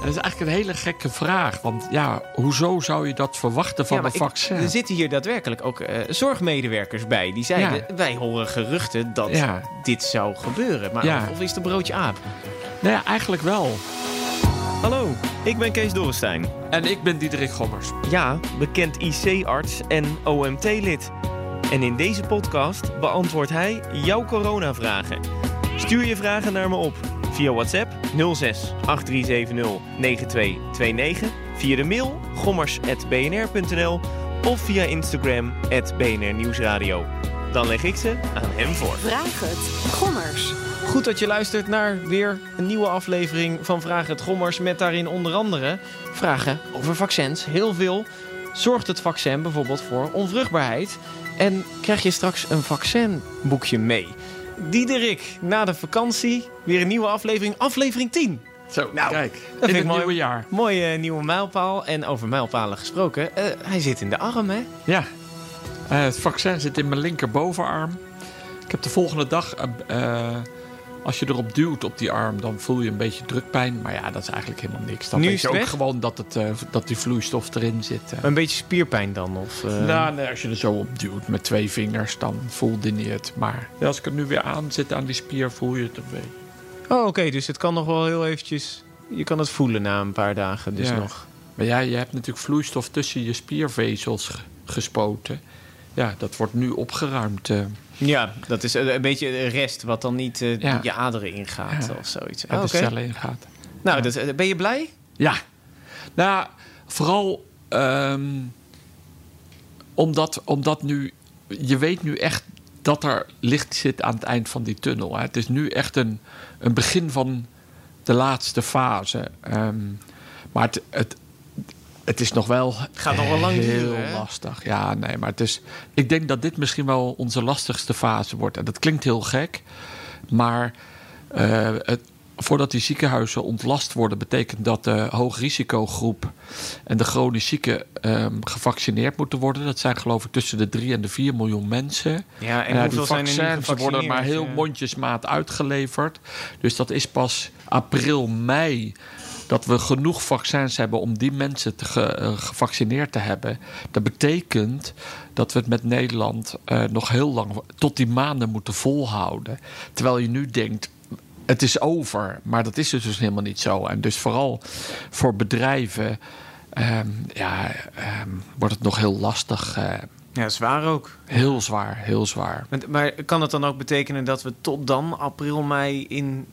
Dat is eigenlijk een hele gekke vraag. Want ja, hoezo zou je dat verwachten van Ja, een ik- vaccin? er zitten hier daadwerkelijk ook eh, zorgmedewerkers bij. Die zeiden, Ja. wij horen geruchten dat Ja. dit zou gebeuren. Maar Ja. of, of is het een broodje aap? Nee, eigenlijk wel. Hallo, ik ben Kees Dorrestein. En ik ben Diederik Gommers. Ja, bekend IC-arts en OMT-lid. En in deze podcast beantwoordt hij jouw coronavragen. Stuur je vragen naar me op via WhatsApp 06 8370 9229, via de mail gommers.bnr.nl of via Instagram BNR Nieuwsradio. Dan leg ik ze aan hem voor. Vraag het. Gommers. Goed dat je luistert naar weer een nieuwe aflevering van Vragen het Gommers. Met daarin onder andere vragen over vaccins. Heel veel. Zorgt het vaccin bijvoorbeeld voor onvruchtbaarheid? En krijg je straks een vaccinboekje mee? Diederik, na de vakantie weer een nieuwe aflevering. Aflevering 10. Zo, Nou, kijk. vind in ik het mooi. nieuwe jaar. Mooie eh, nieuwe mijlpaal. En over mijlpalen gesproken. eh, hij zit in de arm, hè? Ja. Eh, het vaccin zit in mijn linkerbovenarm. Ik heb de volgende dag... als je erop duwt op die arm, dan voel je een beetje drukpijn. Maar ja, dat is eigenlijk helemaal niks. Dan Nu weet je het ook weg? gewoon dat, het, eh, dat die vloeistof erin zit. eh. Een beetje spierpijn dan? Of, eh, Nou, nee, als je er zo op duwt met twee vingers, dan voelde je het. Maar ja, als ik er nu weer aan zit aan die spier, voel je het een beetje. Oh, oké. dus het kan nog wel heel eventjes... Je kan het voelen na een paar dagen dus Ja. nog. Maar ja, je hebt natuurlijk vloeistof tussen je spiervezels ge- gespoten. Ja, dat wordt nu opgeruimd. Eh, Ja, dat is een een beetje de rest wat dan niet eh, Ja. je aderen ingaat Ja. of zoiets. waar Oh, de cellen in gaat. Nou, dat, eh, ben je blij? Ja, nou, vooral ehm, omdat, omdat nu, je weet nu echt dat er licht zit aan het eind van die tunnel. Hè. Het is nu echt een, een begin van de laatste fase. Ehm, maar het, het, het is nog wel gaat nog wel lang heel duren, hè? lastig. Ja, nee, maar het is. Ik denk dat dit misschien wel onze lastigste fase wordt. En dat klinkt heel gek, maar eh, het, voordat die ziekenhuizen ontlast worden, betekent dat de hoogrisicogroep en de chronisch zieken ehm, gevaccineerd moeten worden. Dat zijn geloof ik tussen de 3 en de 4 miljoen mensen. Ja, en hoeveel die zijn vaccins worden maar heel mondjesmaat uitgeleverd. Dus dat is pas april, mei dat we genoeg vaccins hebben om die mensen te ge- eh, gevaccineerd te hebben. Dat betekent dat we het met Nederland eh, nog heel lang, tot die maanden moeten volhouden. Terwijl je nu denkt, het is over. Maar dat is dus helemaal niet zo. En dus vooral voor bedrijven ehm, ja, ehm, wordt het nog heel lastig. eh, Ja, zwaar ook. heel zwaar, heel zwaar. Maar- Maar kan het dan ook betekenen dat we tot dan, april, mei, in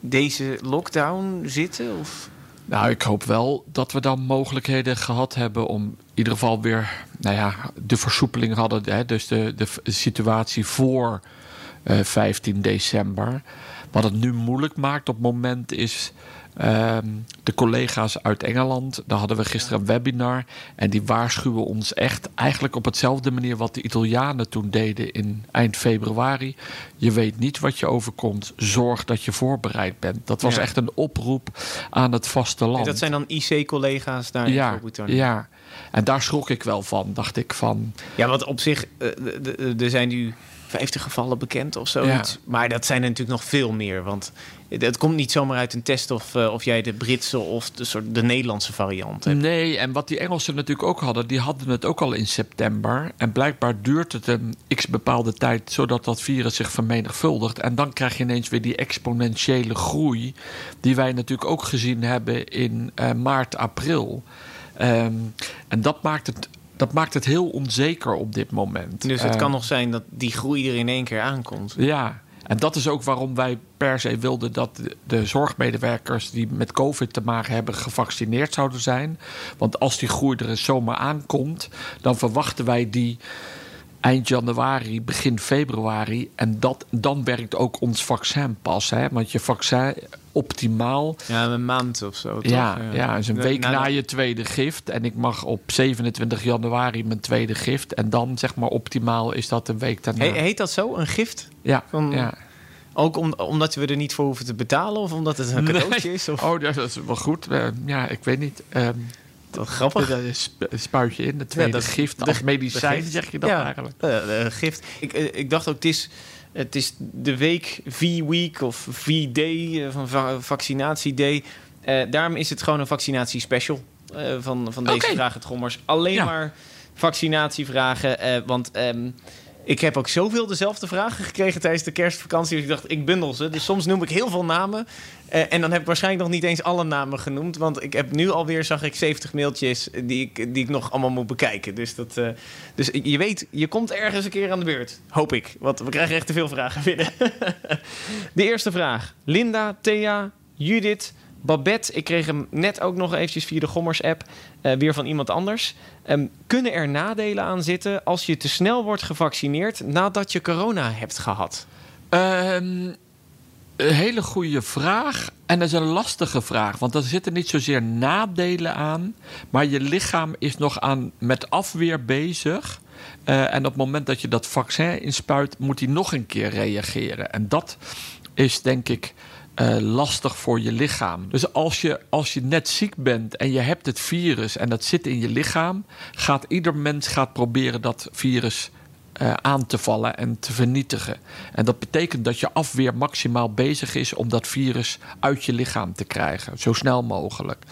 deze lockdown zitten? Of? Nou, ik hoop wel dat we dan mogelijkheden gehad hebben om in ieder geval weer, nou ja, de versoepeling hadden. Hè, dus de, de situatie voor eh, 15 december. Wat het nu moeilijk maakt op het moment is. Ehm, de collega's uit Engeland, daar hadden we gisteren een webinar. En die waarschuwen ons echt eigenlijk op hetzelfde manier wat de Italianen toen deden in eind februari. Je weet niet wat je overkomt. Zorg dat je voorbereid bent. Dat was Ja. echt een oproep aan het vasteland. Dat zijn dan IC-collega's daar in Groot-Brittannië. ja. En daar schrok ik wel van. Dacht ik van. Ja, want op zich, eh, er zijn nu 50 gevallen bekend of zoiets. Ja. Maar dat zijn er natuurlijk nog veel meer. Want het komt niet zomaar uit een test of, eh, of jij de Britse of de, soort, de Nederlandse variant hebt. Nee, en wat die Engelsen natuurlijk ook hadden, die hadden het ook al in september. En blijkbaar duurt het een x bepaalde tijd zodat dat virus zich vermenigvuldigt. En dan krijg je ineens weer die exponentiële groei, die wij natuurlijk ook gezien hebben in eh, maart, april. Ehm, en dat maakt, het, dat maakt het heel onzeker op dit moment. Dus het Eh, kan nog zijn dat die groei er in één keer aankomt. Ja, en dat is ook waarom wij per se wilden dat de- de zorgmedewerkers die met COVID te maken hebben gevaccineerd zouden zijn. Want als die groei er zomaar aankomt, dan verwachten wij die eind januari, begin februari. En dat, dan werkt ook ons vaccin pas. Hè? Want je vaccin optimaal. Ja, een maand of zo. Toch? Ja, ja, dus een week na je tweede gift. En ik mag op 27 januari mijn tweede gift. En dan zeg maar optimaal is dat een week daarna. He- heet dat zo, een gift? ja, van- ja. Ook om, omdat we er niet voor hoeven te betalen of omdat het een Nee. cadeautje is? Of Oh, dat is wel goed. Eh, ja, ik weet niet. Ehm wat grappig. dat is sp- spuit je in. De tweede dat- gift de- als de medicijn, gift. zeg je dat Ja. eigenlijk? Eh, eh, gift. Ik, eh, ik dacht ook, het is, het is de week V-week of V-day eh, van va- vaccinatieday. Eh daarom is het gewoon een vaccinatiespecial eh, van, van deze Oké. Vragen het Gommers. Alleen Ja. maar vaccinatievragen. eh, want ehm, ik heb ook zoveel dezelfde vragen gekregen tijdens de kerstvakantie. Dus ik dacht, ik bundel ze. Dus soms noem ik heel veel namen. Eh, en dan heb ik waarschijnlijk nog niet eens alle namen genoemd. Want ik heb nu alweer, zag ik, 70 mailtjes die ik, die ik nog allemaal moet bekijken. Dus, dat, eh, dus je weet, je komt ergens een keer aan de beurt. Hoop ik. Want we krijgen echt te veel vragen binnen. de eerste vraag. Linda, Thea, Judith, Babette. Ik kreeg hem net ook nog eventjes via de Gommers-app. eh, weer van iemand anders. Ehm, kunnen er nadelen aan zitten als je te snel wordt gevaccineerd nadat je corona hebt gehad? Ehm, een hele goede vraag. En dat is een lastige vraag. Want er zitten niet zozeer nadelen aan. Maar je lichaam is nog aan, met afweer bezig. Eh, en op het moment dat je dat vaccin inspuit, moet hij nog een keer reageren. En dat is denk ik eh, lastig voor je lichaam. Dus als je, als je net ziek bent en je hebt het virus en dat zit in je lichaam, gaat ieder mens gaat proberen dat virus eh, aan te vallen en te vernietigen. En dat betekent dat je afweer maximaal bezig is om dat virus uit je lichaam te krijgen, zo snel mogelijk.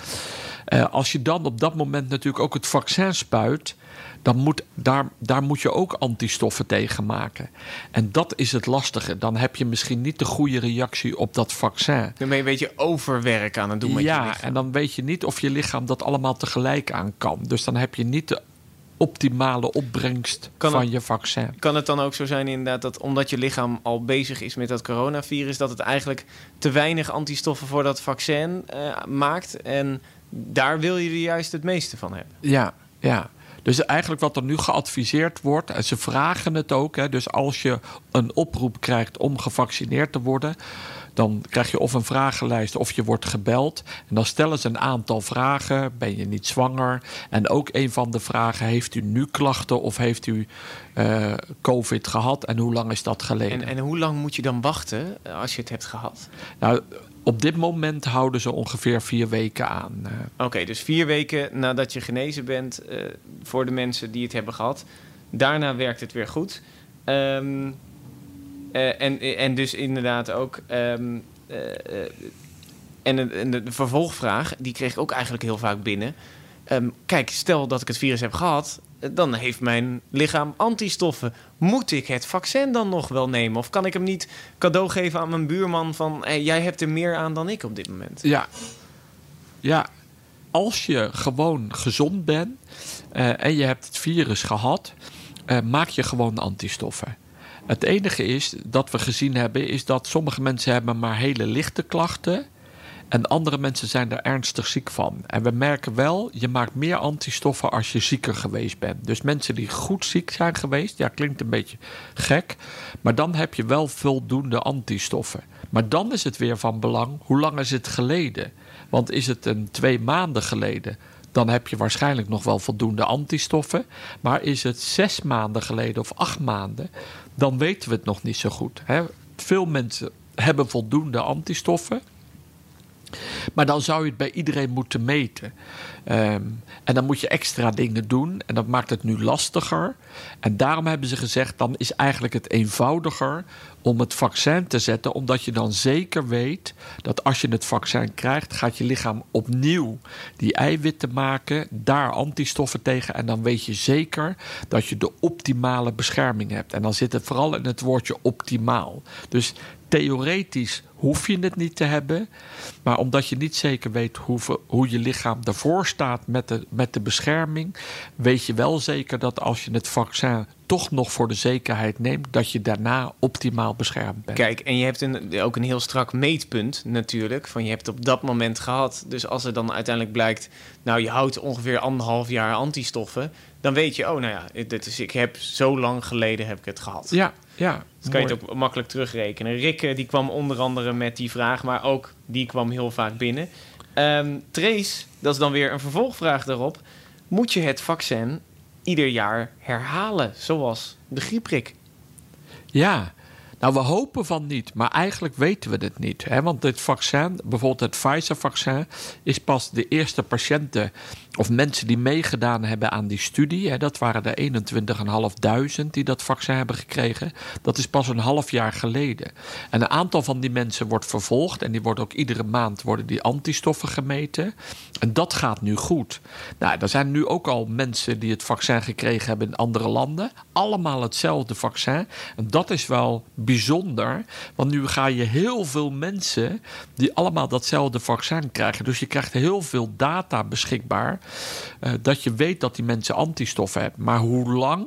Eh, als je dan op dat moment natuurlijk ook het vaccin spuit, dan moet, daar, daar moet je ook antistoffen tegen maken. En dat is het lastige. Dan heb je misschien niet de goede reactie op dat vaccin. Dan ben je een beetje overwerk aan het doen met je ja, lichaam. en dan weet je niet of je lichaam dat allemaal tegelijk aan kan. Dus dan heb je niet de optimale opbrengst Kan van het- je vaccin. Kan het dan ook zo zijn inderdaad dat omdat je lichaam al bezig is met dat coronavirus, dat het eigenlijk te weinig antistoffen voor dat vaccin eh, maakt? En daar wil je er juist het meeste van hebben. Ja, ja. Dus eigenlijk wat er nu geadviseerd wordt, en ze vragen het ook, hè, dus als je een oproep krijgt om gevaccineerd te worden, dan krijg je of een vragenlijst of je wordt gebeld. En dan stellen ze een aantal vragen. Ben je niet zwanger? En ook een van de vragen, heeft u nu klachten of heeft u eh, COVID gehad en hoe lang is dat geleden? En, en hoe lang moet je dan wachten eh, als je het hebt gehad? Nou, op dit moment houden ze ongeveer vier weken aan. eh. Oké, dus vier weken nadat je genezen bent eh, voor de mensen die het hebben gehad. Daarna werkt het weer goed. Ehm, eh, en, en dus inderdaad ook. ehm, eh, eh, en, de- de, vervolgvraag, die kreeg ik ook eigenlijk heel vaak binnen. Ehm, kijk, stel dat ik het virus heb gehad, eh, dan heeft mijn lichaam antistoffen. Moet ik het vaccin dan nog wel nemen? Of kan ik hem niet cadeau geven aan mijn buurman van... Jij hebt er meer aan dan ik op dit moment? Ja. Ja. Als je gewoon gezond bent eh, en je hebt het virus gehad, eh, maak je gewoon antistoffen. Het enige is dat we gezien hebben, is dat sommige mensen hebben maar hele lichte klachten. En andere mensen zijn er ernstig ziek van. En we merken wel, je maakt meer antistoffen als je zieker geweest bent. Dus mensen die goed ziek zijn geweest, ja, klinkt een beetje gek. Maar dan heb je wel voldoende antistoffen. Maar dan is het weer van belang, hoe lang is het geleden? Want is het een twee maanden geleden, dan heb je waarschijnlijk nog wel voldoende antistoffen. Maar is het zes maanden geleden of acht maanden, dan weten we het nog niet zo goed. Hè? Veel mensen hebben voldoende antistoffen. Maar dan zou je het bij iedereen moeten meten. Ehm, en dan moet je extra dingen doen. En dat maakt het nu lastiger. En daarom hebben ze gezegd: dan is eigenlijk het eenvoudiger om het vaccin te zetten. Omdat je dan zeker weet dat als je het vaccin krijgt, gaat je lichaam opnieuw die eiwitten maken. Daar antistoffen tegen. En dan weet je zeker dat je de optimale bescherming hebt. En dan zit het vooral in het woordje optimaal. Dus theoretisch hoef je het niet te hebben. Maar omdat je niet zeker weet hoe, hoe je lichaam ervoor staat met de, met de bescherming, weet je wel zeker dat als je het vaccin toch nog voor de zekerheid neemt, dat je daarna optimaal beschermd bent. Kijk, en je hebt een, ook een heel strak meetpunt natuurlijk. Van je hebt het op dat moment gehad. Dus als er dan uiteindelijk blijkt, nou je houdt ongeveer anderhalf jaar antistoffen. Dan weet je, oh nou ja, dit is, ik heb zo lang geleden heb ik het gehad. Ja, Ja, Dat kan je het ook makkelijk terugrekenen. Rikke die kwam onder andere met die vraag, maar ook die kwam heel vaak binnen. Ehm Trace, dat is dan weer een vervolgvraag daarop. Moet je het vaccin ieder jaar herhalen, zoals de griepprik? Ja, nou we hopen van niet, maar eigenlijk weten we het niet. Hè? Want dit vaccin, bijvoorbeeld het Pfizer-vaccin, is pas de eerste patiënten of mensen die meegedaan hebben aan die studie. Hè? Dat waren de 21.500 die dat vaccin hebben gekregen. Dat is pas een half jaar geleden. En een aantal van die mensen wordt vervolgd en die worden ook iedere maand worden die antistoffen gemeten. En dat gaat nu goed. Nou, er zijn nu ook al mensen die het vaccin gekregen hebben in andere landen. Allemaal hetzelfde vaccin. En dat is wel bijzonder. Want nu ga je heel veel mensen die allemaal datzelfde vaccin krijgen. Dus je krijgt heel veel data beschikbaar. Eh, dat je weet dat die mensen antistoffen hebben. Maar hoe lang?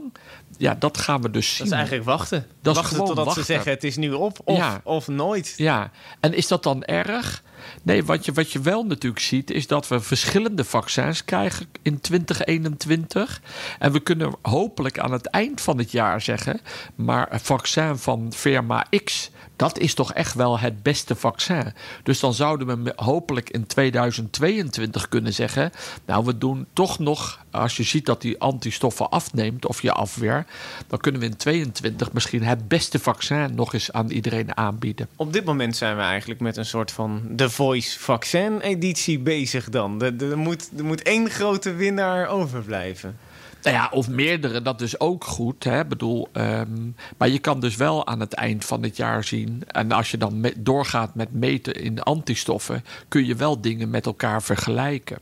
Ja, dat gaan we dus zien. Dat is eigenlijk wachten. Dat wachten totdat wachten. ze zeggen het is nu op of, Ja. of nooit. Ja, en is dat dan erg? Nee, wat je, wat je wel natuurlijk ziet, is dat we verschillende vaccins krijgen in 2021. En we kunnen hopelijk aan het eind van het jaar zeggen, maar een vaccin van firma X, dat is toch echt wel het beste vaccin. Dus dan zouden we hopelijk in 2022 kunnen zeggen, nou we doen toch nog, als je ziet dat die antistoffen afneemt of je afweer, dan kunnen we in 22 misschien het beste vaccin nog eens aan iedereen aanbieden. Op dit moment zijn we eigenlijk met een soort van The Voice vaccin editie bezig dan. Er, er, moet, er moet één grote winnaar overblijven. Nou ja, of meerdere, dat is ook goed. Hè? Ik bedoel, ehm, maar je kan dus wel aan het eind van het jaar zien. En als je dan doorgaat met meten in antistoffen, kun je wel dingen met elkaar vergelijken.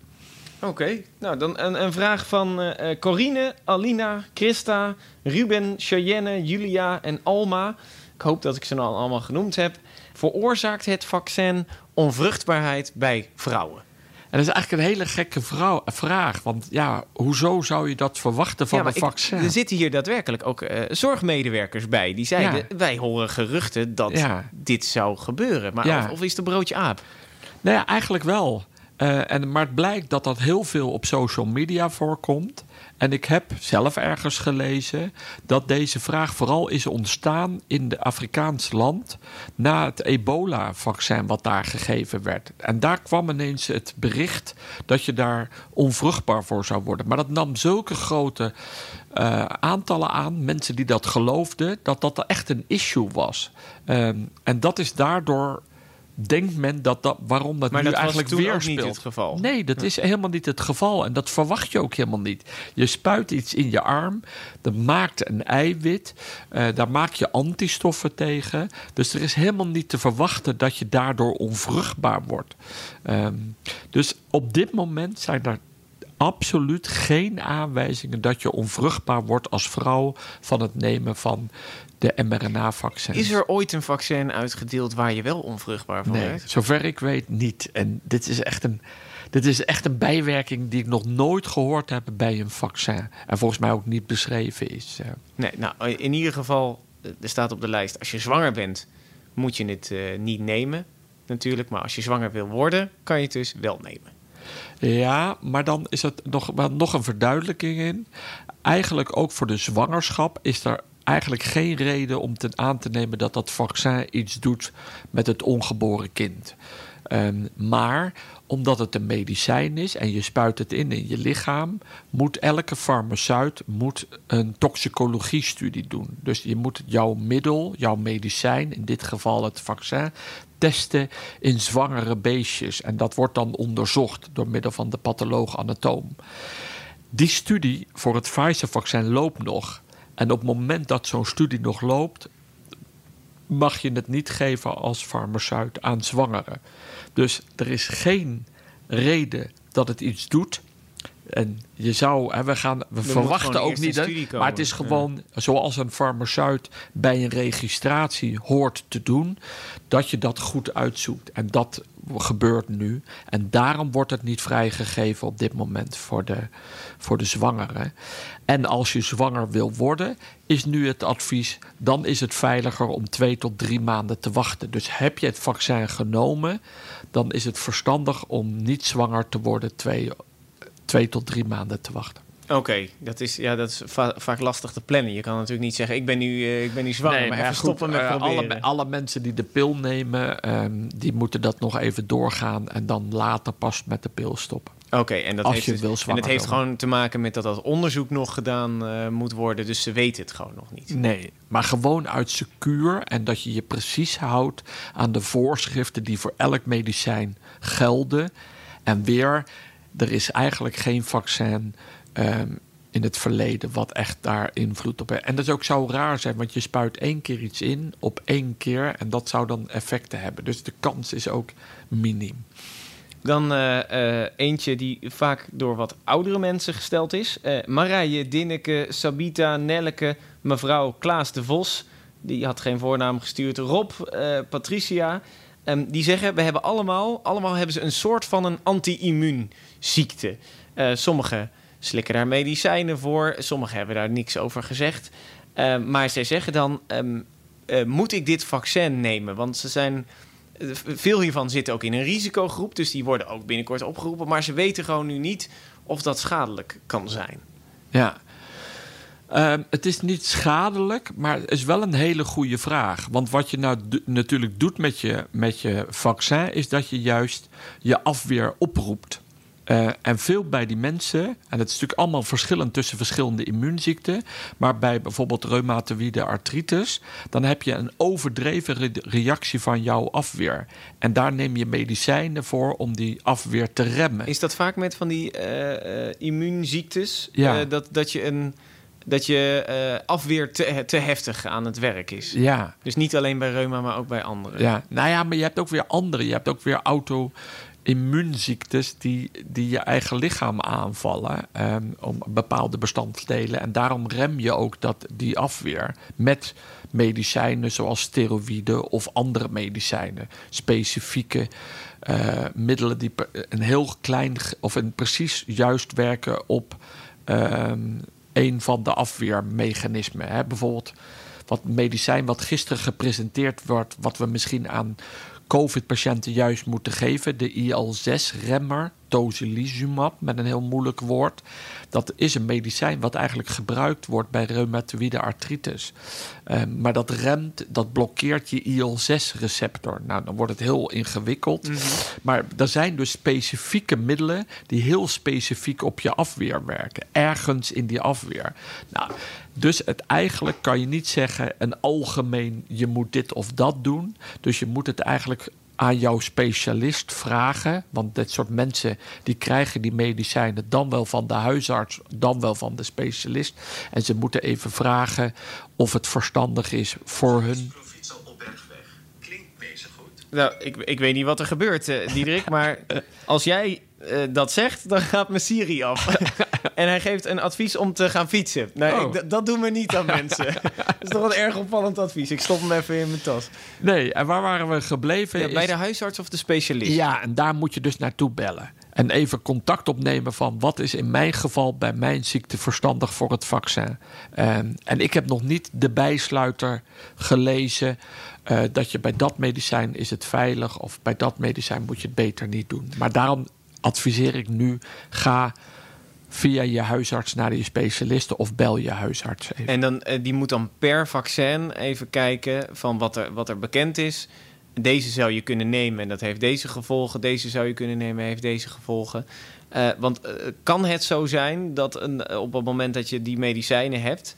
Oké, nou dan een, een vraag van eh, eh, Corine, Alina, Christa, Ruben, Cheyenne, Julia en Alma. Ik hoop dat ik ze nou allemaal genoemd heb. Veroorzaakt het vaccin onvruchtbaarheid bij vrouwen? En dat is eigenlijk een hele gekke vrouw, vraag. Want ja, hoezo zou je dat verwachten van Ja, een ik- vaccin? er zitten hier daadwerkelijk ook eh, zorgmedewerkers bij. Die zeiden, wij horen geruchten dat Ja. dit zou gebeuren. Maar of is het een broodje aap? Nou ja, eigenlijk wel. Eh, en, maar het blijkt dat dat heel veel op social media voorkomt. En ik heb zelf ergens gelezen dat deze vraag vooral is ontstaan in de Afrikaans land na het ebola-vaccin wat daar gegeven werd. En daar kwam ineens het bericht dat je daar onvruchtbaar voor zou worden. Maar dat nam zulke grote eh, aantallen aan, mensen die dat geloofden, dat dat echt een issue was. Ehm, en dat is daardoor denkt men dat dat waarom dat Maar nu dat was eigenlijk toen weer niet het geval. Nee, dat is helemaal niet het geval. En dat verwacht je ook helemaal niet. Je spuit iets in je arm, dat maakt een eiwit, eh, daar maak je antistoffen tegen. Dus er is helemaal niet te verwachten dat je daardoor onvruchtbaar wordt. Ehm, dus op dit moment zijn er absoluut geen aanwijzingen dat je onvruchtbaar wordt als vrouw van het nemen van de mRNA-vaccins. Is er ooit een vaccin uitgedeeld waar je wel onvruchtbaar van Nee, werd? zover ik weet niet. En dit is echt een, dit is echt een bijwerking die ik nog nooit gehoord heb bij een vaccin. En volgens mij ook niet beschreven is. eh. Nee, nou, in ieder geval, eh, er staat op de lijst... als je zwanger bent, moet je het eh, niet nemen, natuurlijk. Maar als je zwanger wil worden, kan je het dus wel nemen. Ja, maar dan is het nog, nog een verduidelijking in. Eigenlijk ook voor de zwangerschap is er eigenlijk geen reden om aan te nemen dat dat vaccin iets doet met het ongeboren kind. Ehm, maar omdat het een medicijn is en je spuit het in in je lichaam, moet elke farmaceut moet een toxicologie-studie doen. Dus je moet jouw middel, jouw medicijn, in dit geval het vaccin, testen in zwangere beestjes. En dat wordt dan onderzocht door middel van de patholoog-anatoom. Die studie voor het Pfizer-vaccin loopt nog. En op het moment dat zo'n studie nog loopt, mag je het niet geven als farmaceut aan zwangeren. Dus er is geen reden dat het iets doet. En je zou, hè, we, gaan, we verwachten ook niet, hè, maar het is gewoon zoals een farmaceut bij een registratie hoort te doen, dat je dat goed uitzoekt. En dat gebeurt nu. En daarom wordt het niet vrijgegeven op dit moment voor de, voor de zwangeren. En als je zwanger wil worden, is nu het advies: dan is het veiliger om twee tot drie maanden te wachten. Dus heb je het vaccin genomen, dan is het verstandig om niet zwanger te worden twee, twee tot drie maanden te wachten. Oké, dat is, ja, dat is va- vaak lastig te plannen. Je kan natuurlijk niet zeggen, ik ben nu, eh, ik ben nu zwanger, maar maar stoppen met eh, proberen. alle, alle mensen die de pil nemen, ehm, die moeten dat nog even doorgaan en dan later pas met de pil stoppen. Oké, en dat Als heeft je dus- wil En het heeft gewoon te maken met dat dat onderzoek nog gedaan eh, moet worden. Dus ze weten het gewoon nog niet. Nee, maar gewoon uit secuur en dat je je precies houdt aan de voorschriften die voor elk medicijn gelden. En weer, er is eigenlijk geen vaccin ehm, in het verleden wat echt daar invloed op heeft. En dat is ook zo raar zijn, want je spuit één keer iets in op één keer en dat zou dan effecten hebben. Dus de kans is ook minim. Dan eh, eh, eentje die vaak door wat oudere mensen gesteld is. Eh Marije, Dinneke, Sabita, Nelleke, mevrouw Klaas de Vos. Die had geen voornaam gestuurd. Rob, Patricia. Ehm, die zeggen, we hebben allemaal, allemaal hebben ze een soort van een anti-immuunziekte. Eh sommigen slikken daar medicijnen voor. Sommigen hebben daar niks over gezegd. Eh, maar zij zeggen dan, ehm, eh, moet ik dit vaccin nemen? Want ze zijn... eh, Veel hiervan zitten ook in een risicogroep, dus die worden ook binnenkort opgeroepen. Maar ze weten gewoon nu niet of dat schadelijk kan zijn. Ja. Ehm, het is niet schadelijk, maar het is wel een hele goede vraag. Want wat je nou do- natuurlijk doet met je, met je vaccin, is dat je juist je afweer oproept. Eh, en veel bij die mensen, en het is natuurlijk allemaal verschillend tussen verschillende immuunziekten, maar bij bijvoorbeeld reumatoïde artritis, dan heb je een overdreven re- reactie van jouw afweer. En daar neem je medicijnen voor om die afweer te remmen. Is dat vaak met van die eh, eh, immuunziektes? Ja. Dat, dat je, een, dat je eh, afweer te, te heftig aan het werk is. Ja, Dus niet alleen bij reuma, maar ook bij anderen. Ja, nou ja, maar je hebt ook weer andere. Je hebt ook weer auto-immuunziektes die, die je eigen lichaam aanvallen ehm, om bepaalde bestanddelen. En daarom rem je ook dat, die afweer met medicijnen zoals steroïden of andere medicijnen. Specifieke eh, middelen die een heel klein of een precies juist werken op ehm, een van de afweermechanismen. Hè. Bijvoorbeeld wat medicijn wat gisteren gepresenteerd wordt, wat we misschien aan COVID-patiënten juist moeten geven, de IL-6-remmer, tocilizumab, met een heel moeilijk woord. Dat is een medicijn wat eigenlijk gebruikt wordt bij reumatoïde artritis. Eh, maar dat remt, dat blokkeert je IL-6-receptor. Nou, dan wordt het heel ingewikkeld. Maar er zijn dus specifieke middelen die heel specifiek op je afweer werken. Ergens in die afweer. Nou, dus het eigenlijk kan je niet zeggen een algemeen je moet dit of dat doen. Dus je moet het eigenlijk aan jouw specialist vragen. Want dit soort mensen die krijgen die medicijnen dan wel van de huisarts, dan wel van de specialist. En ze moeten even vragen of het verstandig is voor hun. Nou, ik, ik weet niet wat er gebeurt, eh Diederik, maar als jij eh, dat zegt, dan gaat mijn Siri af. en hij geeft een advies om te gaan fietsen. Nou, Oh. ik- dat doen we niet aan mensen. dat is toch een erg opvallend advies. Ik stop hem even in mijn tas. Nee, en waar waren we gebleven? Ja, bij de huisarts of de specialist? Ja, en daar moet je dus naartoe bellen. En even contact opnemen van wat is in mijn geval bij mijn ziekte verstandig voor het vaccin. Ehm, en ik heb nog niet de bijsluiter gelezen eh, dat je bij dat medicijn is het veilig of bij dat medicijn moet je het beter niet doen. Maar daarom adviseer ik nu, ga via je huisarts naar je specialisten of bel je huisarts even. En dan, eh, die moet dan per vaccin even kijken van wat er, wat er bekend is. Deze zou je kunnen nemen en dat heeft deze gevolgen. Deze zou je kunnen nemen en heeft deze gevolgen. Eh, want eh, kan het zo zijn dat een, op het moment dat je die medicijnen hebt...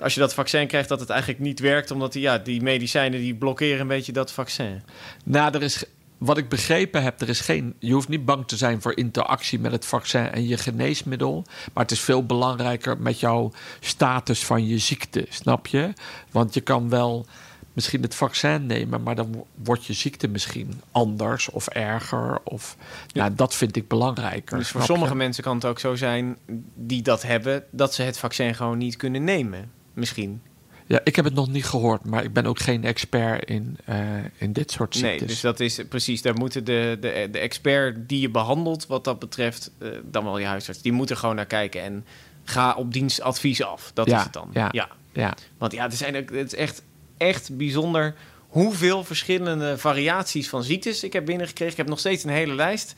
als je dat vaccin krijgt, dat het eigenlijk niet werkt... omdat die, ja, die medicijnen die blokkeren een beetje dat vaccin. Nou, er is, wat ik begrepen heb, er is geen, je hoeft niet bang te zijn voor interactie met het vaccin en je geneesmiddel. Maar het is veel belangrijker met jouw status van je ziekte, snap je? Want je kan wel misschien het vaccin nemen, maar dan wo- wordt je ziekte misschien anders of erger. Of, nou, dat vind ik belangrijker. Dus voor je? sommige mensen kan het ook zo zijn die dat hebben... dat ze het vaccin gewoon niet kunnen nemen. Misschien. Ja, ik heb het nog niet gehoord, maar ik ben ook geen expert in, eh, in dit soort ziektes. Nee, dus dat is precies. Daar moeten de, de, de expert die je behandelt, wat dat betreft, eh, dan wel je huisarts, die moet er gewoon naar kijken en ga op dienstadvies af. Dat Ja, is het dan. ja. ja. Ja. Want ja, er zijn ook, het is echt, echt bijzonder hoeveel verschillende variaties van ziektes ik heb binnengekregen. Ik heb nog steeds een hele lijst.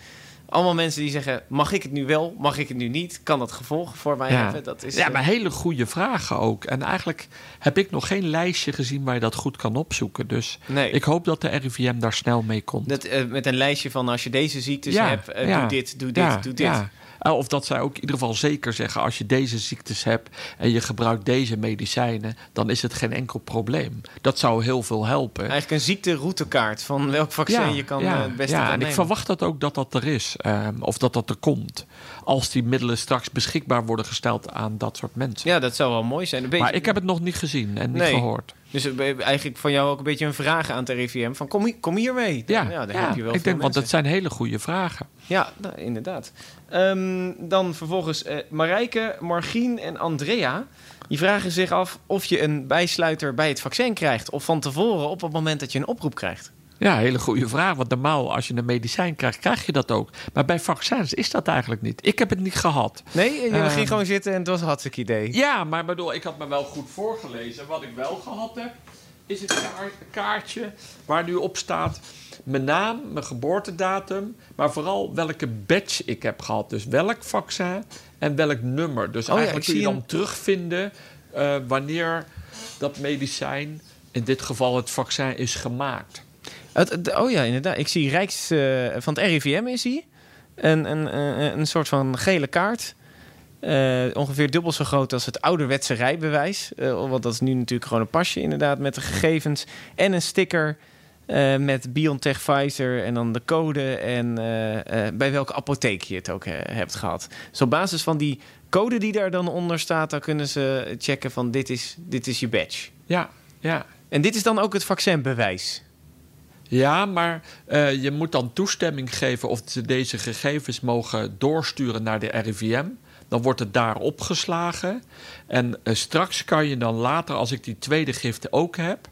Allemaal mensen die zeggen: mag ik het nu wel, mag ik het nu niet? Kan dat gevolgen voor mij Ja. hebben? Dat is, Ja, eh, maar hele goede vragen ook. En eigenlijk heb ik nog geen lijstje gezien waar je dat goed kan opzoeken. Dus nee. ik hoop dat de RIVM daar snel mee komt. Dat, eh, met een lijstje van als je deze ziektes Ja, hebt, eh, ja. doe dit, doe dit, Ja, doe dit. ja. Of dat zij ook in ieder geval zeker zeggen: als je deze ziektes hebt en je gebruikt deze medicijnen, dan is het geen enkel probleem. Dat zou heel veel helpen. Eigenlijk een ziekteroutekaart van welk vaccin je kan eh, het beste ja, en ik nemen. verwacht dat ook dat dat er is. Ehm, of dat dat er komt. Als die middelen straks beschikbaar worden gesteld aan dat soort mensen. Ja, dat zou wel mooi zijn. Beetje, maar ik heb het nog niet gezien en niet Nee. gehoord. Dus eh, eigenlijk van jou ook een beetje een vraag aan het RIVM. Van kom, hier- kom hiermee. Ja, ja, daar ja, heb je wel ik denk, want dat zijn hele goede vragen. Ja, nou, inderdaad. Ehm, dan vervolgens eh Marijke, Margien en Andrea. Die vragen zich af of je een bijsluiter bij het vaccin krijgt. Of van tevoren op het moment dat je een oproep krijgt. Ja, hele goede vraag. Want normaal, als je een medicijn krijgt, krijg je dat ook. Maar bij vaccins is dat eigenlijk niet. Ik heb het niet gehad. Nee, je Ehm. ging gewoon zitten en het was een hartstikke idee. Ja, maar bedoel, ik had me wel goed voorgelezen. Wat ik wel gehad heb, is het kaar- kaartje waar nu op staat mijn naam, mijn geboortedatum, maar vooral welke badge ik heb gehad. Dus welk vaccin en welk nummer. Dus Oh ja, eigenlijk ik kun je dan terugvinden eh, wanneer dat medicijn, in dit geval het vaccin, is gemaakt. Oh ja, inderdaad. Ik zie Rijks eh, van het RIVM is hij. Een, een, een, een soort van gele kaart. Eh, ongeveer dubbel zo groot als het ouderwetse rijbewijs. Eh, want dat is nu natuurlijk gewoon een pasje inderdaad met de gegevens. En een sticker eh, met BioNTech Pfizer en dan de code en eh, eh, bij welke apotheek je het ook eh, hebt gehad. Dus op basis van die code die daar dan onder staat, dan kunnen ze checken van dit is, dit is je badge. Ja, ja. En dit is dan ook het vaccinbewijs. Ja, maar eh, je moet dan toestemming geven of ze deze gegevens mogen doorsturen naar de RIVM. Dan wordt het daar opgeslagen. En eh, straks kan je dan later, als ik die tweede gift ook heb,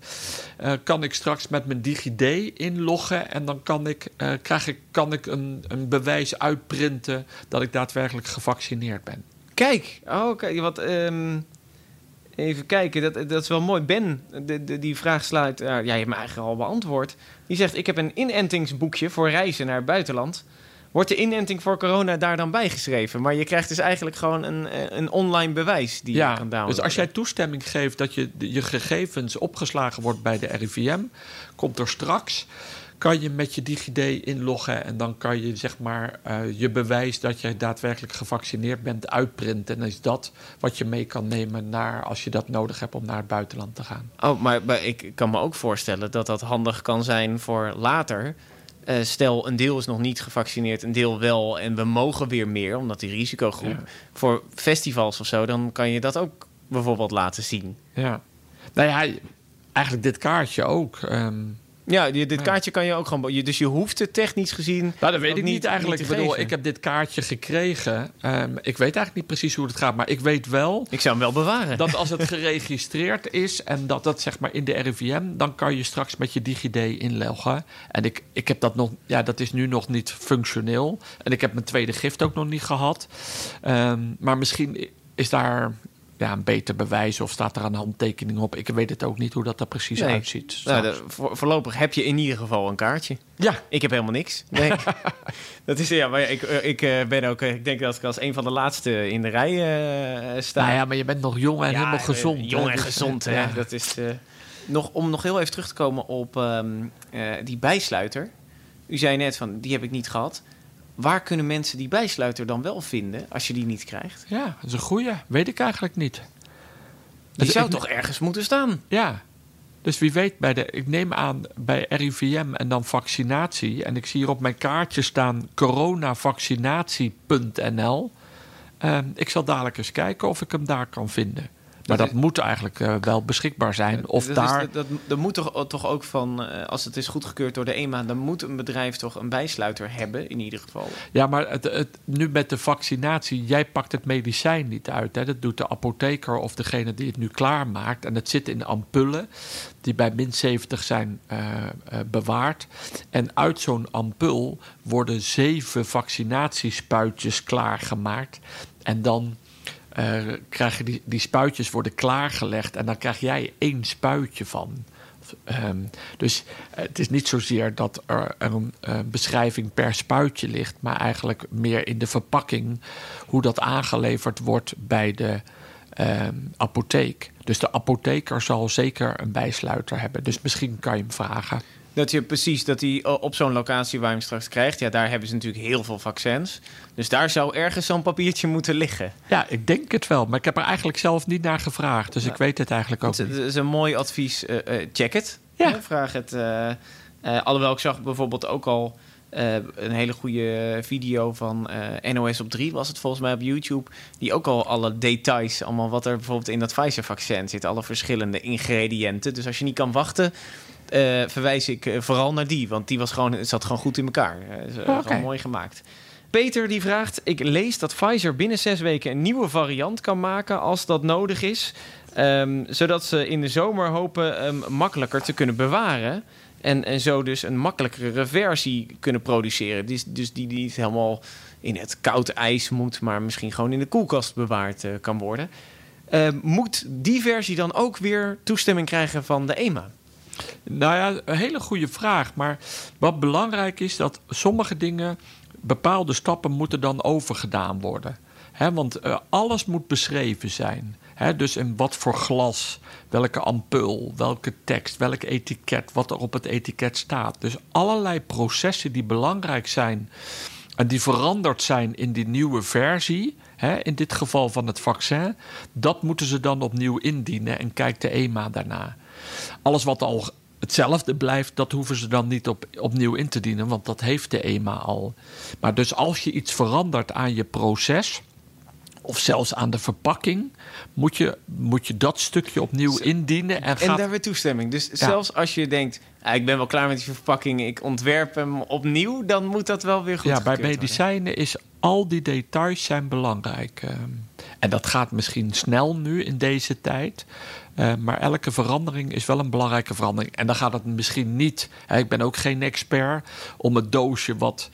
eh, kan ik straks met mijn DigiD inloggen. En dan kan ik, krijg ik, kan ik een, een bewijs uitprinten dat ik daadwerkelijk gevaccineerd ben. Kijk, oh, oké, wat. ehm, even kijken, dat, dat is wel mooi. Ben, de, de, die vraag sluit. ja, jij hebt me eigenlijk al beantwoord. Die zegt: Ik heb een inentingsboekje voor reizen naar het buitenland. Wordt de inenting voor corona daar dan bijgeschreven? Maar je krijgt dus eigenlijk gewoon een, een online bewijs die je kan downloaden. dus als jij toestemming geeft dat je, je gegevens opgeslagen wordt bij de RIVM, komt er straks, kan je met je DigiD inloggen en dan kan je zeg maar eh, je bewijs dat je daadwerkelijk gevaccineerd bent uitprinten. En dan is dat wat je mee kan nemen naar als je dat nodig hebt om naar het buitenland te gaan. Oh, maar, maar ik kan me ook voorstellen dat dat handig kan zijn voor later. Eh, stel, een deel is nog niet gevaccineerd, een deel wel. En we mogen weer meer, omdat die risicogroep. Ja. Voor festivals of zo, dan kan je dat ook bijvoorbeeld laten zien. Ja. Nou ja, eigenlijk dit kaartje ook. ehm, Ja, dit kaartje kan je ook gewoon... je- Dus je hoeft het technisch gezien... Nou, dat weet ik niet, eigenlijk. ik bedoel, ik heb dit kaartje gekregen. Ehm, ik weet eigenlijk niet precies hoe het gaat, maar ik weet wel Ik zou hem wel bewaren. dat als het geregistreerd is en dat dat zeg maar in de RIVM, dan kan je straks met je DigiD inloggen. En ik, ik heb dat nog, ja, dat is nu nog niet functioneel. En ik heb mijn tweede gift ook nog niet gehad. Ehm, maar misschien is daar ja, een beter bewijs of staat er een handtekening op. Ik weet het ook niet hoe dat er precies Nee. uitziet. Nou, de- voor, voorlopig heb je in ieder geval een kaartje. ja, Ik heb helemaal niks. Nee. dat is, ja, maar ik, eh, ik eh, ben ook... eh, Ik denk dat ik als een van de laatste in de rij eh, sta. nou ja, maar je bent nog jong en Ja, helemaal gezond. Jong en dus, gezond, hè. ja. Dat is, nog, om nog heel even terug te komen op ehm, eh, die bijsluiter. U zei net van, die heb ik niet gehad. Waar kunnen mensen die bijsluiter dan wel vinden als je die niet krijgt? Ja, dat is een goeie. Weet ik eigenlijk niet. Die Dus zou toch ergens moeten staan? Ja. Dus wie weet, bij de, ik neem aan bij RIVM en dan vaccinatie. En ik zie hier op mijn kaartje staan coronavaccinatie.nl. Ehm, ik zal dadelijk eens kijken of ik hem daar kan vinden. Maar Dat dat moet eigenlijk eh, wel beschikbaar zijn. Of dat, is- daar. dat, dat, dat moet toch, toch ook van, eh, als het is goedgekeurd door de EMA, dan moet een bedrijf toch een bijsluiter hebben, in ieder geval. Ja, maar het, het, nu met de vaccinatie, jij pakt het medicijn niet uit. Hè? Dat doet de apotheker of degene die het nu klaarmaakt. En het zit in ampullen die bij min 70 zijn eh, eh, bewaard. En uit zo'n ampul worden zeven vaccinatiespuitjes klaargemaakt. En dan eh, krijg je die, die spuitjes worden klaargelegd. En dan krijg jij één spuitje van. Ehm, dus het is niet zozeer dat er een, een beschrijving per spuitje ligt, maar eigenlijk meer in de verpakking hoe dat aangeleverd wordt bij de ehm, apotheek. Dus de apotheker zal zeker een bijsluiter hebben. Dus misschien kan je hem vragen. Dat je precies, dat hij op zo'n locatie waar je hem straks krijgt, ja, daar hebben ze natuurlijk heel veel vaccins. Dus daar zou ergens zo'n papiertje moeten liggen. Ja, ik denk het wel, maar ik heb er eigenlijk zelf niet naar gevraagd. Dus ik weet het eigenlijk ook. Het niet. is een mooi advies. Uh, uh, check het. Ja. vraag het. Uh, alhoewel ik zag bijvoorbeeld ook al een hele goede video van NOS op 3 was het volgens mij op YouTube. Die ook al alle details, allemaal wat er bijvoorbeeld in dat Pfizer-vaccin zit. Alle verschillende ingrediënten. Dus als je niet kan wachten, verwijs ik uh, vooral naar die. Want die was gewoon, het zat gewoon goed in elkaar. Uh, okay. Gewoon mooi gemaakt. Peter die vraagt: Ik lees dat Pfizer binnen zes weken een nieuwe variant kan maken als dat nodig is. Um, zodat ze in de zomer hopen um, makkelijker te kunnen bewaren. En, en zo dus een makkelijkere versie kunnen produceren. Dus, dus die, die niet helemaal in het koud ijs moet, maar misschien gewoon in de koelkast bewaard kan worden. moet die versie dan ook weer toestemming krijgen van de EMA? Nou ja, een hele goede vraag. Maar wat belangrijk is, dat sommige dingen, bepaalde stappen moeten dan overgedaan worden. Want uh, alles moet beschreven zijn. Dus in wat voor glas, welke ampul, welke tekst, welk etiket, wat er op het etiket staat. Dus allerlei processen die belangrijk zijn en die veranderd zijn in die nieuwe versie, in dit geval van het vaccin, dat moeten ze dan opnieuw indienen en kijkt de EMA daarna. Alles wat al hetzelfde blijft, dat hoeven ze dan niet op, opnieuw in te dienen, want dat heeft de EMA al. Maar dus als je iets verandert aan je proces, of zelfs aan de verpakking, moet je, moet je dat stukje opnieuw indienen. En, en daar weer toestemming. Dus ja. zelfs als je denkt, ah, ik ben wel klaar met die verpakking, ik ontwerp hem opnieuw, dan moet dat wel weer goed Ja, bij medicijnen worden. is al die details zijn belangrijk. En dat gaat misschien snel nu in deze tijd. Uh, maar elke verandering is wel een belangrijke verandering. En dan gaat het misschien niet. Hè, ik ben ook geen expert om het doosje wat.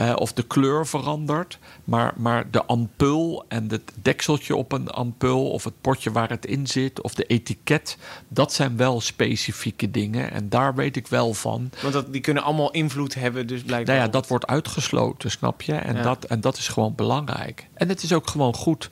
Uh, of de kleur verandert. Maar, maar de ampul en het dekseltje op een ampul. of het potje waar het in zit. of de etiket. dat zijn wel specifieke dingen. En daar weet ik wel van. Want dat, die kunnen allemaal invloed hebben, dus blijkbaar. Nou ja, dat wordt uitgesloten, snap je? En, ja. dat, en dat is gewoon belangrijk. En het is ook gewoon goed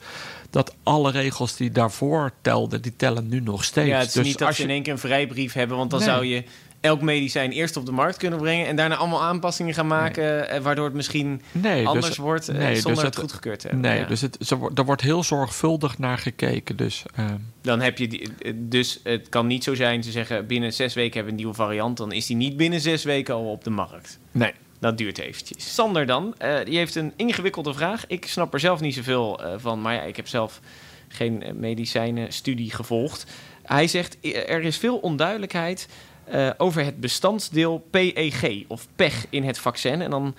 dat alle regels die daarvoor telden, die tellen nu nog steeds. Ja, het is dus niet dat als je in één keer een vrijbrief hebben, want dan nee. zou je elk medicijn eerst op de markt kunnen brengen en daarna allemaal aanpassingen gaan maken, nee. waardoor het misschien nee, anders dus, wordt nee, zonder dus het, het goedgekeurd te hebben. Nee, ja. dus het, zo, er wordt heel zorgvuldig naar gekeken. Dus, uh, dan heb je die, dus het kan niet zo zijn te zeggen binnen zes weken hebben we een nieuwe variant, dan is die niet binnen zes weken al op de markt. Nee. Dat duurt eventjes. Sander dan, uh, die heeft een ingewikkelde vraag. Ik snap er zelf niet zoveel uh, van, maar ja, ik heb zelf geen medicijnenstudie gevolgd. Hij zegt, er is veel onduidelijkheid uh, over het bestandsdeel PEG of PEG in het vaccin. En dan,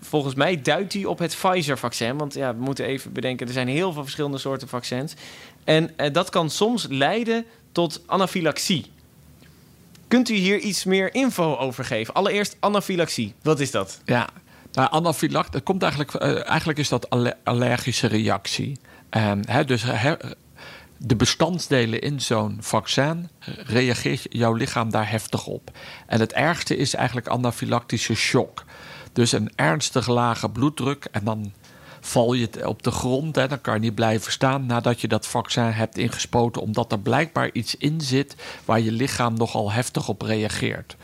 volgens mij duidt hij op het Pfizer-vaccin. Want ja, we moeten even bedenken, er zijn heel veel verschillende soorten vaccins. En dat kan soms leiden tot anafylaxie. Kunt u hier iets meer info over geven? Allereerst anafylaxie. Wat is dat? Ja, nou, dat komt eigenlijk, eigenlijk is dat aller allergische reactie. Dus hè, de bestandsdelen in zo'n vaccin reageert jouw lichaam daar heftig op. En het ergste is eigenlijk anafylactische shock. Dus een ernstig lage bloeddruk en dan val je op de grond. Hè, dan kan je niet blijven staan nadat je dat vaccin hebt ingespoten, omdat er blijkbaar iets in zit waar je lichaam nogal heftig op reageert.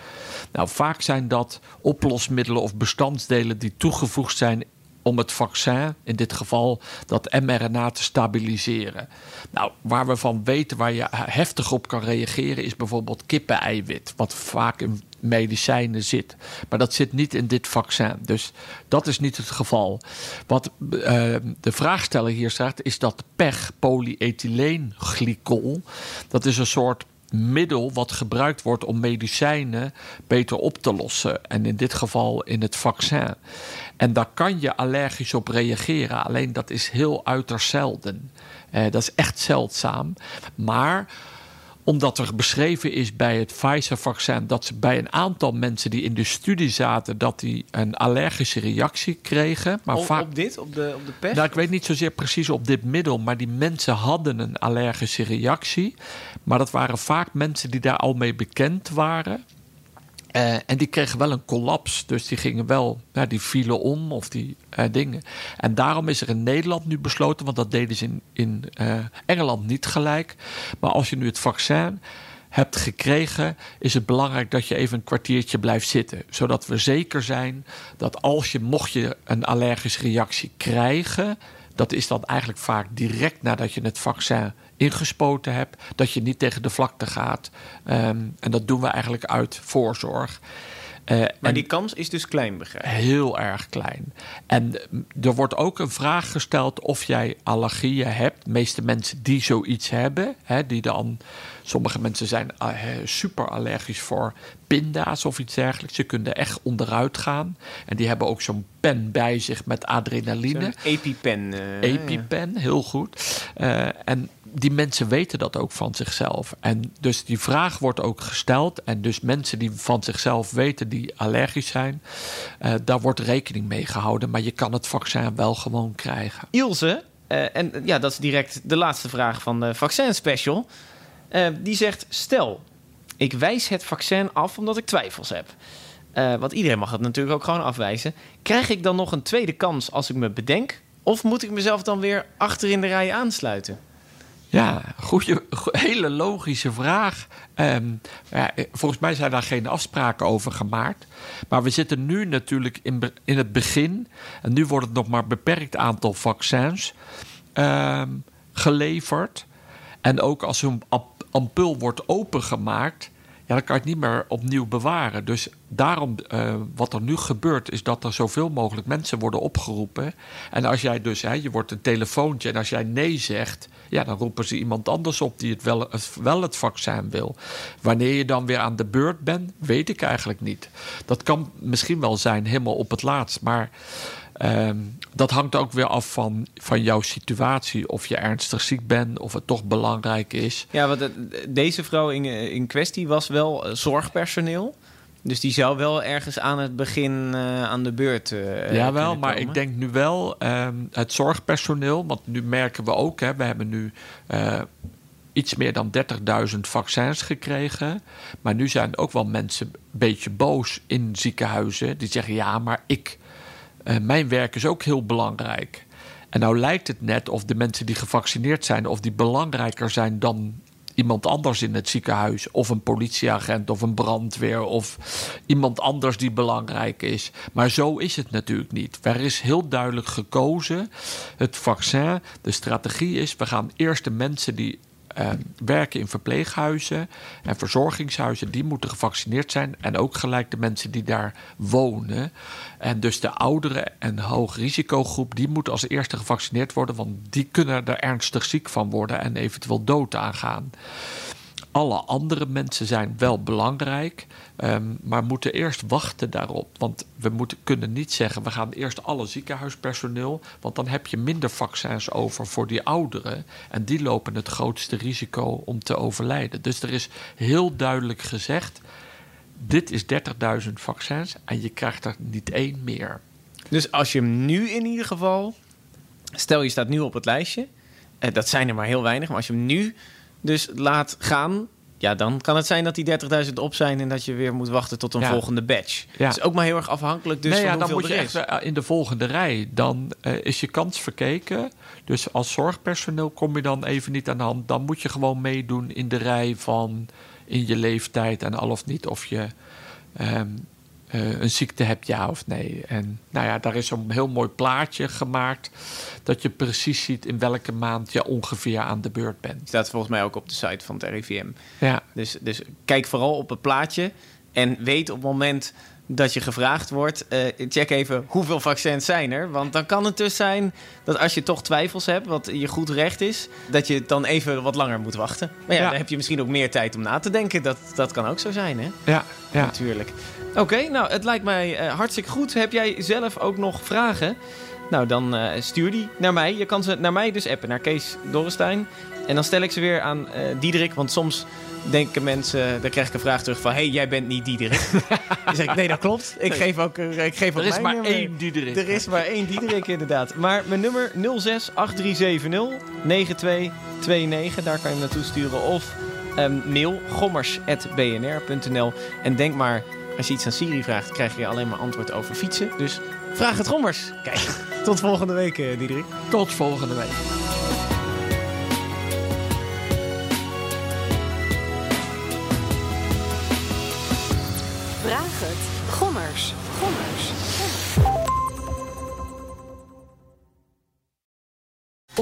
Nou, vaak zijn dat oplosmiddelen of bestandsdelen die toegevoegd zijn om het vaccin, in dit geval dat mRNA, te stabiliseren. Nou, waar we van weten waar je heftig op kan reageren, is bijvoorbeeld kippeneiwit, wat vaak in medicijnen zit. Maar dat zit niet in dit vaccin. Dus dat is niet het geval. Wat uh, de vraagsteller hier zegt, is dat PEG, polyethyleenglycol, dat is een soort middel wat gebruikt wordt om medicijnen beter op te lossen. En in dit geval in het vaccin. En daar kan je allergisch op reageren. Alleen dat is heel uiterst zelden. Uh, dat is echt zeldzaam. Maar omdat er beschreven is bij het Pfizer-vaccin dat ze bij een aantal mensen die in de studie zaten, dat die een allergische reactie kregen. Maar op, vaak, op dit, op de, op de pers? nou, ik weet niet zozeer precies op dit middel, maar die mensen hadden een allergische reactie. Maar dat waren vaak mensen die daar al mee bekend waren. Eh, en die kregen wel een collaps. Dus die gingen wel, ja, die vielen om of die eh, dingen. En daarom is er in Nederland nu besloten, want dat deden ze in, in eh, Engeland niet gelijk. Maar als je nu het vaccin hebt gekregen, is het belangrijk dat je even een kwartiertje blijft zitten. Zodat we zeker zijn dat als je, mocht je een allergische reactie krijgen, dat is dan eigenlijk vaak direct nadat je het vaccin ingespoten hebt, dat je niet tegen de vlakte gaat. Ehm, en dat doen we eigenlijk uit voorzorg. Uh, maar en die kans is dus klein, begrijp ik? heel erg klein. En er wordt ook een vraag gesteld of jij allergieën hebt. De meeste mensen die zoiets hebben, hè, die dan. Sommige mensen zijn uh, super allergisch voor pinda's of iets dergelijks. Ze kunnen echt onderuit gaan. En die hebben ook zo'n pen bij zich met adrenaline. EpiPen. eh, EpiPen, heel goed. Uh, en die mensen weten dat ook van zichzelf. En dus die vraag wordt ook gesteld. En dus mensen die van zichzelf weten die allergisch zijn, uh, daar wordt rekening mee gehouden. Maar je kan het vaccin wel gewoon krijgen. Ilse, uh, en ja, dat is direct de laatste vraag van de vaccin special. Uh, die zegt: Stel, ik wijs het vaccin af omdat ik twijfels heb. Want iedereen mag het natuurlijk ook gewoon afwijzen. Krijg ik dan nog een tweede kans als ik me bedenk? Of moet ik mezelf dan weer achter in de rij aansluiten? Ja, goede, hele logische vraag. Um, ja, volgens mij zijn daar geen afspraken over gemaakt. Maar we zitten nu natuurlijk in, in het begin. En nu wordt het nog maar een beperkt aantal vaccins um, geleverd. En ook als zo'n ampul wordt opengemaakt. Ja, dan kan je het niet meer opnieuw bewaren. Dus daarom, uh, wat er nu gebeurt, is dat er zoveel mogelijk mensen worden opgeroepen. En als jij dus, hè, je wordt een telefoontje en als jij nee zegt, ja, dan roepen ze iemand anders op die het wel, het wel het vaccin wil. Wanneer je dan weer aan de beurt bent, weet ik eigenlijk niet. Dat kan misschien wel zijn helemaal op het laatst, maar. Um, dat hangt ook weer af van, van jouw situatie. Of je ernstig ziek bent, of het toch belangrijk is. Ja, want deze vrouw in, in kwestie was wel zorgpersoneel. Dus die zou wel ergens aan het begin uh, aan de beurt. Uh, ja, wel, maar ik denk nu wel um, het zorgpersoneel. Want nu merken we ook, hè, we hebben nu uh, iets meer dan 30.000 vaccins gekregen. Maar nu zijn ook wel mensen een beetje boos in ziekenhuizen. Die zeggen: ja, maar ik. Uh, mijn werk is ook heel belangrijk. En nou lijkt het net of de mensen die gevaccineerd zijn, of die belangrijker zijn dan iemand anders in het ziekenhuis, of een politieagent of een brandweer, of iemand anders die belangrijk is. Maar zo is het natuurlijk niet. Er is heel duidelijk gekozen. Het vaccin, de strategie is: we gaan eerst de mensen die uh, werken in verpleeghuizen en verzorgingshuizen, die moeten gevaccineerd zijn. En ook gelijk de mensen die daar wonen. En dus de ouderen en hoogrisicogroep, die moeten als eerste gevaccineerd worden, want die kunnen er ernstig ziek van worden en eventueel dood aangaan. Alle andere mensen zijn wel belangrijk, um, maar moeten eerst wachten daarop. Want we moeten, kunnen niet zeggen, we gaan eerst alle ziekenhuispersoneel, want dan heb je minder vaccins over voor die ouderen. En die lopen het grootste risico om te overlijden. Dus er is heel duidelijk gezegd, dit is 30.000 vaccins en je krijgt er niet één meer. Dus als je hem nu in ieder geval, stel je staat nu op het lijstje, eh, dat zijn er maar heel weinig, maar als je hem nu dus laat gaan, ja, dan kan het zijn dat die 30.000 op zijn en dat je weer moet wachten tot een ja. volgende batch. Ja. Dus ook maar heel erg afhankelijk dus nee, van ja, dan moet je is. echt in de volgende rij. Dan uh, is je kans verkeken. Dus als zorgpersoneel kom je dan even niet aan de hand. Dan moet je gewoon meedoen in de rij van in je leeftijd en al of niet of je um, uh, een ziekte hebt, ja of nee. En nou ja, daar is een heel mooi plaatje gemaakt. Dat je precies ziet in welke maand je ongeveer aan de beurt bent. Staat volgens mij ook op de site van het RIVM. Ja. Dus, dus kijk vooral op het plaatje. En weet op het moment dat je gevraagd wordt, uh, check even hoeveel vaccins zijn er. Want dan kan het dus zijn dat als je toch twijfels hebt, wat je goed recht is, dat je dan even wat langer moet wachten. Maar ja, ja. dan heb je misschien ook meer tijd om na te denken. Dat, dat kan ook zo zijn, hè? Ja, ja. natuurlijk. Oké, okay, nou, het lijkt mij uh, hartstikke goed. Heb jij zelf ook nog vragen? Nou, dan uh, stuur die naar mij. Je kan ze naar mij dus appen, naar Kees Dorrestein. En dan stel ik ze weer aan uh, Diederik, want soms denken mensen, dan krijg ik een vraag terug van... hey, jij bent niet Diederik. dan zeg ik, nee, dat klopt. Ik geef ook, eh, ik geef ook Er is maar nummer. één Diederik. Er is maar één Diederik, inderdaad. Maar mijn nummer 068370 9229, daar kan je hem naartoe sturen. Of ehm, mail gommers.bnr.nl. En denk maar, als je iets aan Siri vraagt, krijg je alleen maar antwoord over fietsen. Dus vraag het Gommers. Kijk, tot volgende week, eh, Diederik. Tot volgende week.